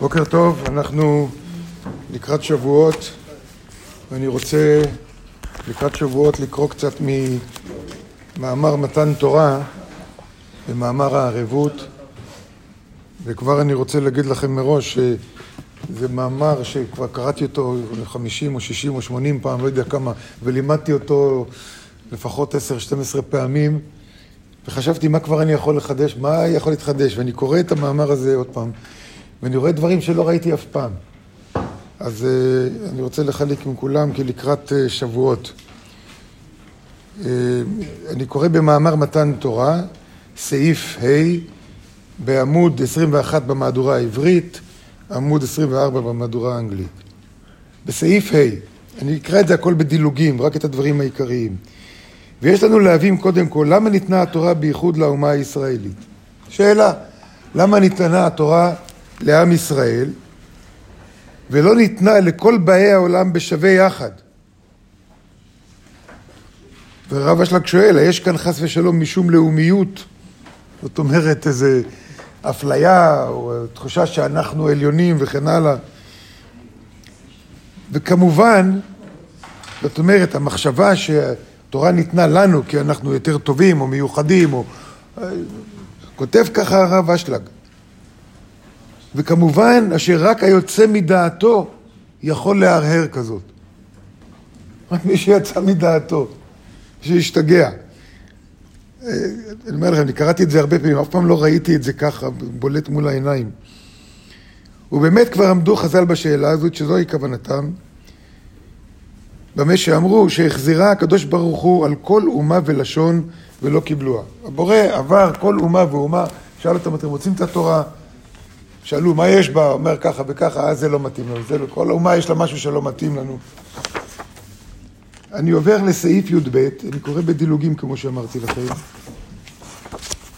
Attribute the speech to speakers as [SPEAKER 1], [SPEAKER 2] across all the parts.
[SPEAKER 1] בוקר טוב, אנחנו לקראת שבועות ואני רוצה לקראת שבועות לקרוא קצת ממאמר מתן תורה במאמר הערבות וכבר אני רוצה להגיד לכם מראש שזה מאמר שכבר קראתי אותו 50 או 60 או 80 פעם, לא יודע כמה, ולימדתי אותו לפחות 10-12 פעמים וחשבתי מה כבר אני יכול לחדש, מה יכול להתחדש, ואני קורא את המאמר הזה עוד פעם ואני רואה דברים שלא ראיתי אף פעם. אז uh, אני רוצה לחלק עם כולם כי לקראת uh, שבועות. Uh, אני קורא במאמר מתן תורה, סעיף ה' בעמוד 21 במהדורה העברית, עמוד 24 במהדורה האנגלית. בסעיף ה', אני אקרא את זה הכל בדילוגים, רק את הדברים העיקריים. ויש לנו להבין קודם כל, למה ניתנה התורה בייחוד לאומה הישראלית? שאלה, למה ניתנה התורה לעם ישראל, ולא ניתנה לכל באי העולם בשווה יחד. ורב אשלג שואל, יש כאן חס ושלום משום לאומיות? זאת אומרת, איזה אפליה, או תחושה שאנחנו עליונים וכן הלאה. וכמובן, זאת אומרת, המחשבה שהתורה ניתנה לנו כי אנחנו יותר טובים או מיוחדים, או... כותב ככה הרב אשלג. וכמובן, אשר רק היוצא מדעתו יכול להרהר כזאת. רק מי שיצא מדעתו, שישתגע. אה, אני אומר לכם, אני קראתי את זה הרבה פעמים, אף פעם לא ראיתי את זה ככה, בולט מול העיניים. ובאמת כבר עמדו חז"ל בשאלה הזאת, שזוהי כוונתם, במה שאמרו שהחזירה הקדוש ברוך הוא על כל אומה ולשון ולא קיבלוה. הבורא עבר כל אומה ואומה, שאל אותם, אתם רוצים את התורה? שאלו מה יש בה, אומר ככה וככה, אז זה לא מתאים לנו, זה לא, כל האומה יש לה משהו שלא מתאים לנו. אני עובר לסעיף י"ב, אני קורא בדילוגים כמו שאמרתי לכם.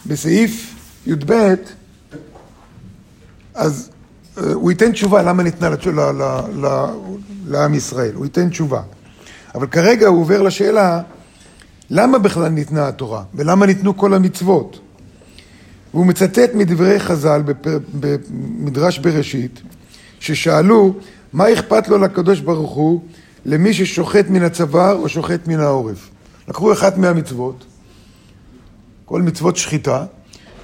[SPEAKER 1] בסעיף י"ב, אז אה, הוא ייתן תשובה למה ניתנה לעם ישראל, הוא ייתן תשובה. אבל כרגע הוא עובר לשאלה למה בכלל ניתנה התורה ולמה ניתנו כל המצוות. והוא מצטט מדברי חז"ל במדרש בראשית, ששאלו מה אכפת לו לקדוש ברוך הוא למי ששוחט מן הצוואר או שוחט מן העורף. לקחו אחת מהמצוות, כל מצוות שחיטה,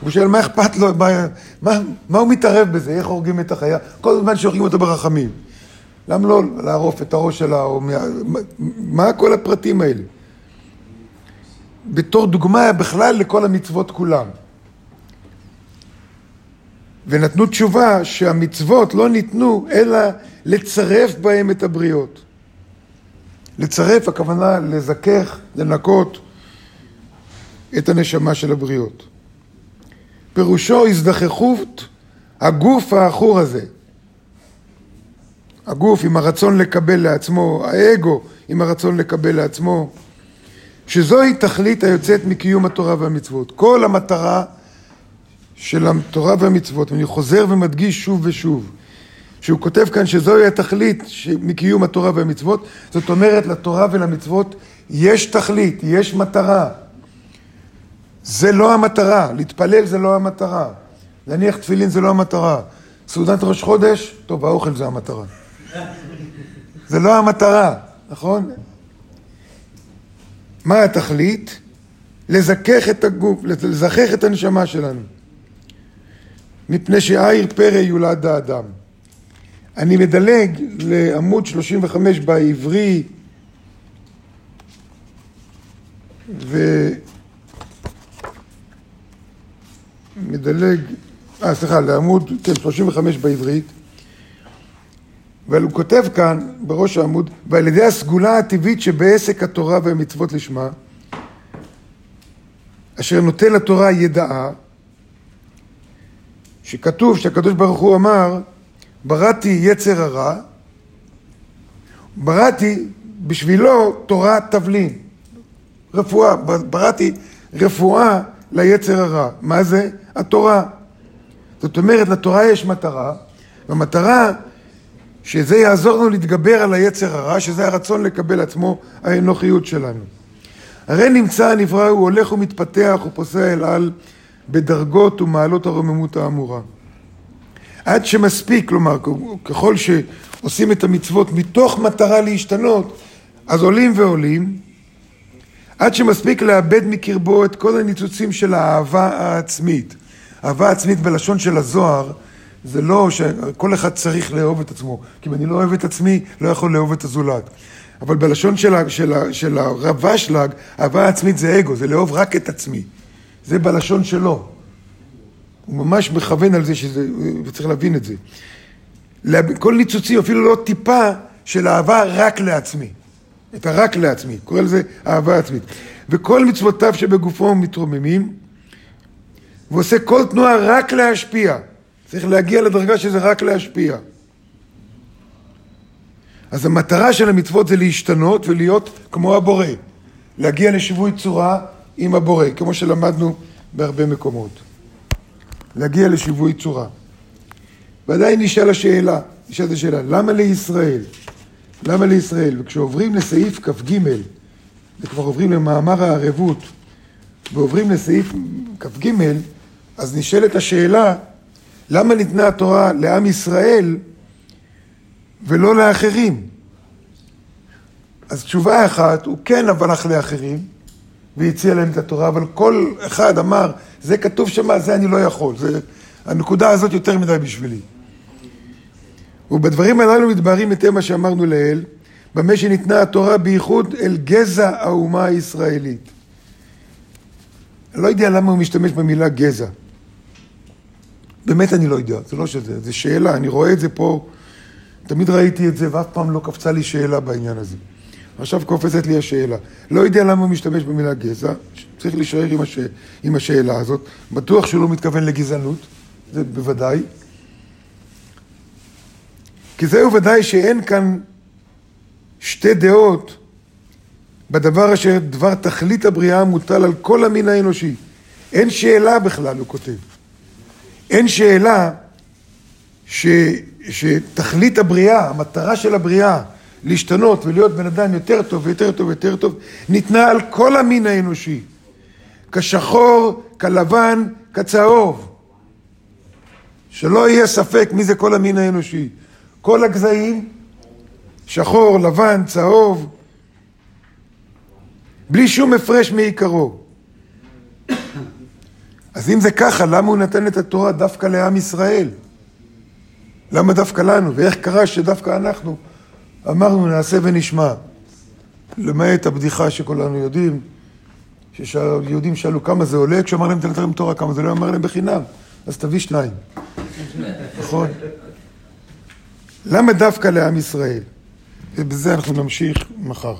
[SPEAKER 1] והוא שואל מה אכפת לו, מה, מה, מה הוא מתערב בזה, איך הורגים את החיה, כל הזמן שהורגים אותו ברחמים. למה לא לערוף את הראש שלה, או מה, מה כל הפרטים האלה? בתור דוגמה בכלל לכל המצוות כולם. ונתנו תשובה שהמצוות לא ניתנו אלא לצרף בהם את הבריות. לצרף, הכוונה לזכך, לנקות את הנשמה של הבריות. פירושו הזדככות הגוף העכור הזה. הגוף עם הרצון לקבל לעצמו, האגו עם הרצון לקבל לעצמו, שזוהי תכלית היוצאת מקיום התורה והמצוות. כל המטרה של התורה והמצוות, ואני חוזר ומדגיש שוב ושוב, שהוא כותב כאן שזוהי התכלית מקיום התורה והמצוות, זאת אומרת לתורה ולמצוות יש תכלית, יש מטרה. זה לא המטרה, להתפלל זה לא המטרה, להניח תפילין זה לא המטרה, סעודת ראש חודש, טוב, האוכל זה המטרה. זה לא המטרה, נכון? מה התכלית? לזכך את הגוף, לזכך את הנשמה שלנו. מפני שעיר פרא יולד האדם. אני מדלג לעמוד 35 בעברי ומדלג, אה סליחה, לעמוד, כן, 35 בעברית אבל הוא כותב כאן בראש העמוד, ועל ידי הסגולה הטבעית שבעסק התורה והמצוות לשמה, אשר נותן לתורה ידעה, שכתוב שהקדוש ברוך הוא אמר, בראתי יצר הרע, בראתי בשבילו תורה תבלין, רפואה, בראתי רפואה ליצר הרע. מה זה? התורה. זאת אומרת, לתורה יש מטרה, והמטרה שזה יעזור לנו להתגבר על היצר הרע, שזה הרצון לקבל עצמו האנוכיות שלנו. הרי נמצא הנברא, הוא הולך ומתפתח ופוסע אל על בדרגות ומעלות הרוממות האמורה. עד שמספיק, כלומר, ככל שעושים את המצוות מתוך מטרה להשתנות, אז עולים ועולים, עד שמספיק לאבד מקרבו את כל הניצוצים של האהבה העצמית. אהבה עצמית בלשון של הזוהר, זה לא שכל אחד צריך לאהוב את עצמו, כי אם אני לא אוהב את עצמי, לא יכול לאהוב את הזולת. אבל בלשון של, של, של הרב אשלג, אהבה עצמית זה אגו, זה לאהוב רק את עצמי. זה בלשון שלו. הוא ממש מכוון על זה, שזה, וצריך להבין את זה. כל ניצוצי, אפילו לא טיפה של אהבה רק לעצמי. את הרק לעצמי, קורא לזה אהבה עצמית. וכל מצוותיו שבגופו מתרוממים, ועושה כל תנועה רק להשפיע. צריך להגיע לדרגה שזה רק להשפיע. אז המטרה של המצוות זה להשתנות ולהיות כמו הבורא. להגיע לשיווי צורה עם הבורא, כמו שלמדנו בהרבה מקומות. להגיע לשיווי צורה. ועדיין נשאל השאלה, נשאלת השאלה, למה לישראל? למה לישראל? וכשעוברים לסעיף כ"ג, וכבר עוברים למאמר הערבות, ועוברים לסעיף כ"ג, אז נשאלת השאלה, למה ניתנה התורה לעם ישראל ולא לאחרים? אז תשובה אחת, הוא כן הלך לאחרים והציע להם את התורה, אבל כל אחד אמר, זה כתוב שמה, זה אני לא יכול, זה, הנקודה הזאת יותר מדי בשבילי. ובדברים הללו מתבהרים היטב מה שאמרנו לעיל, במה שניתנה התורה בייחוד אל גזע האומה הישראלית. אני לא יודע למה הוא משתמש במילה גזע. באמת אני לא יודע, זה לא שזה, זה שאלה, אני רואה את זה פה, תמיד ראיתי את זה ואף פעם לא קפצה לי שאלה בעניין הזה. עכשיו קופצת לי השאלה. לא יודע למה הוא משתמש במילה גזע, צריך להישאר עם, הש... עם השאלה הזאת. בטוח שהוא לא מתכוון לגזענות, זה בוודאי. כי זהו ודאי שאין כאן שתי דעות בדבר אשר דבר תכלית הבריאה מוטל על כל המין האנושי. אין שאלה בכלל, הוא כותב. אין שאלה ש, שתכלית הבריאה, המטרה של הבריאה, להשתנות ולהיות בן אדם יותר טוב ויותר טוב ויותר טוב, ניתנה על כל המין האנושי. כשחור, כלבן, כצהוב. שלא יהיה ספק מי זה כל המין האנושי. כל הגזעים, שחור, לבן, צהוב, בלי שום הפרש מעיקרו. אז אם זה ככה, למה הוא נתן את התורה דווקא לעם ישראל? למה דווקא לנו? ואיך קרה שדווקא אנחנו אמרנו נעשה ונשמע? למעט הבדיחה שכולנו יודעים, שיהודים שאלו כמה זה עולה, כשאמר להם להם תורה כמה זה לא אמר להם בחינם, אז תביא שניים, נכון? למה דווקא לעם ישראל? ובזה אנחנו נמשיך מחר.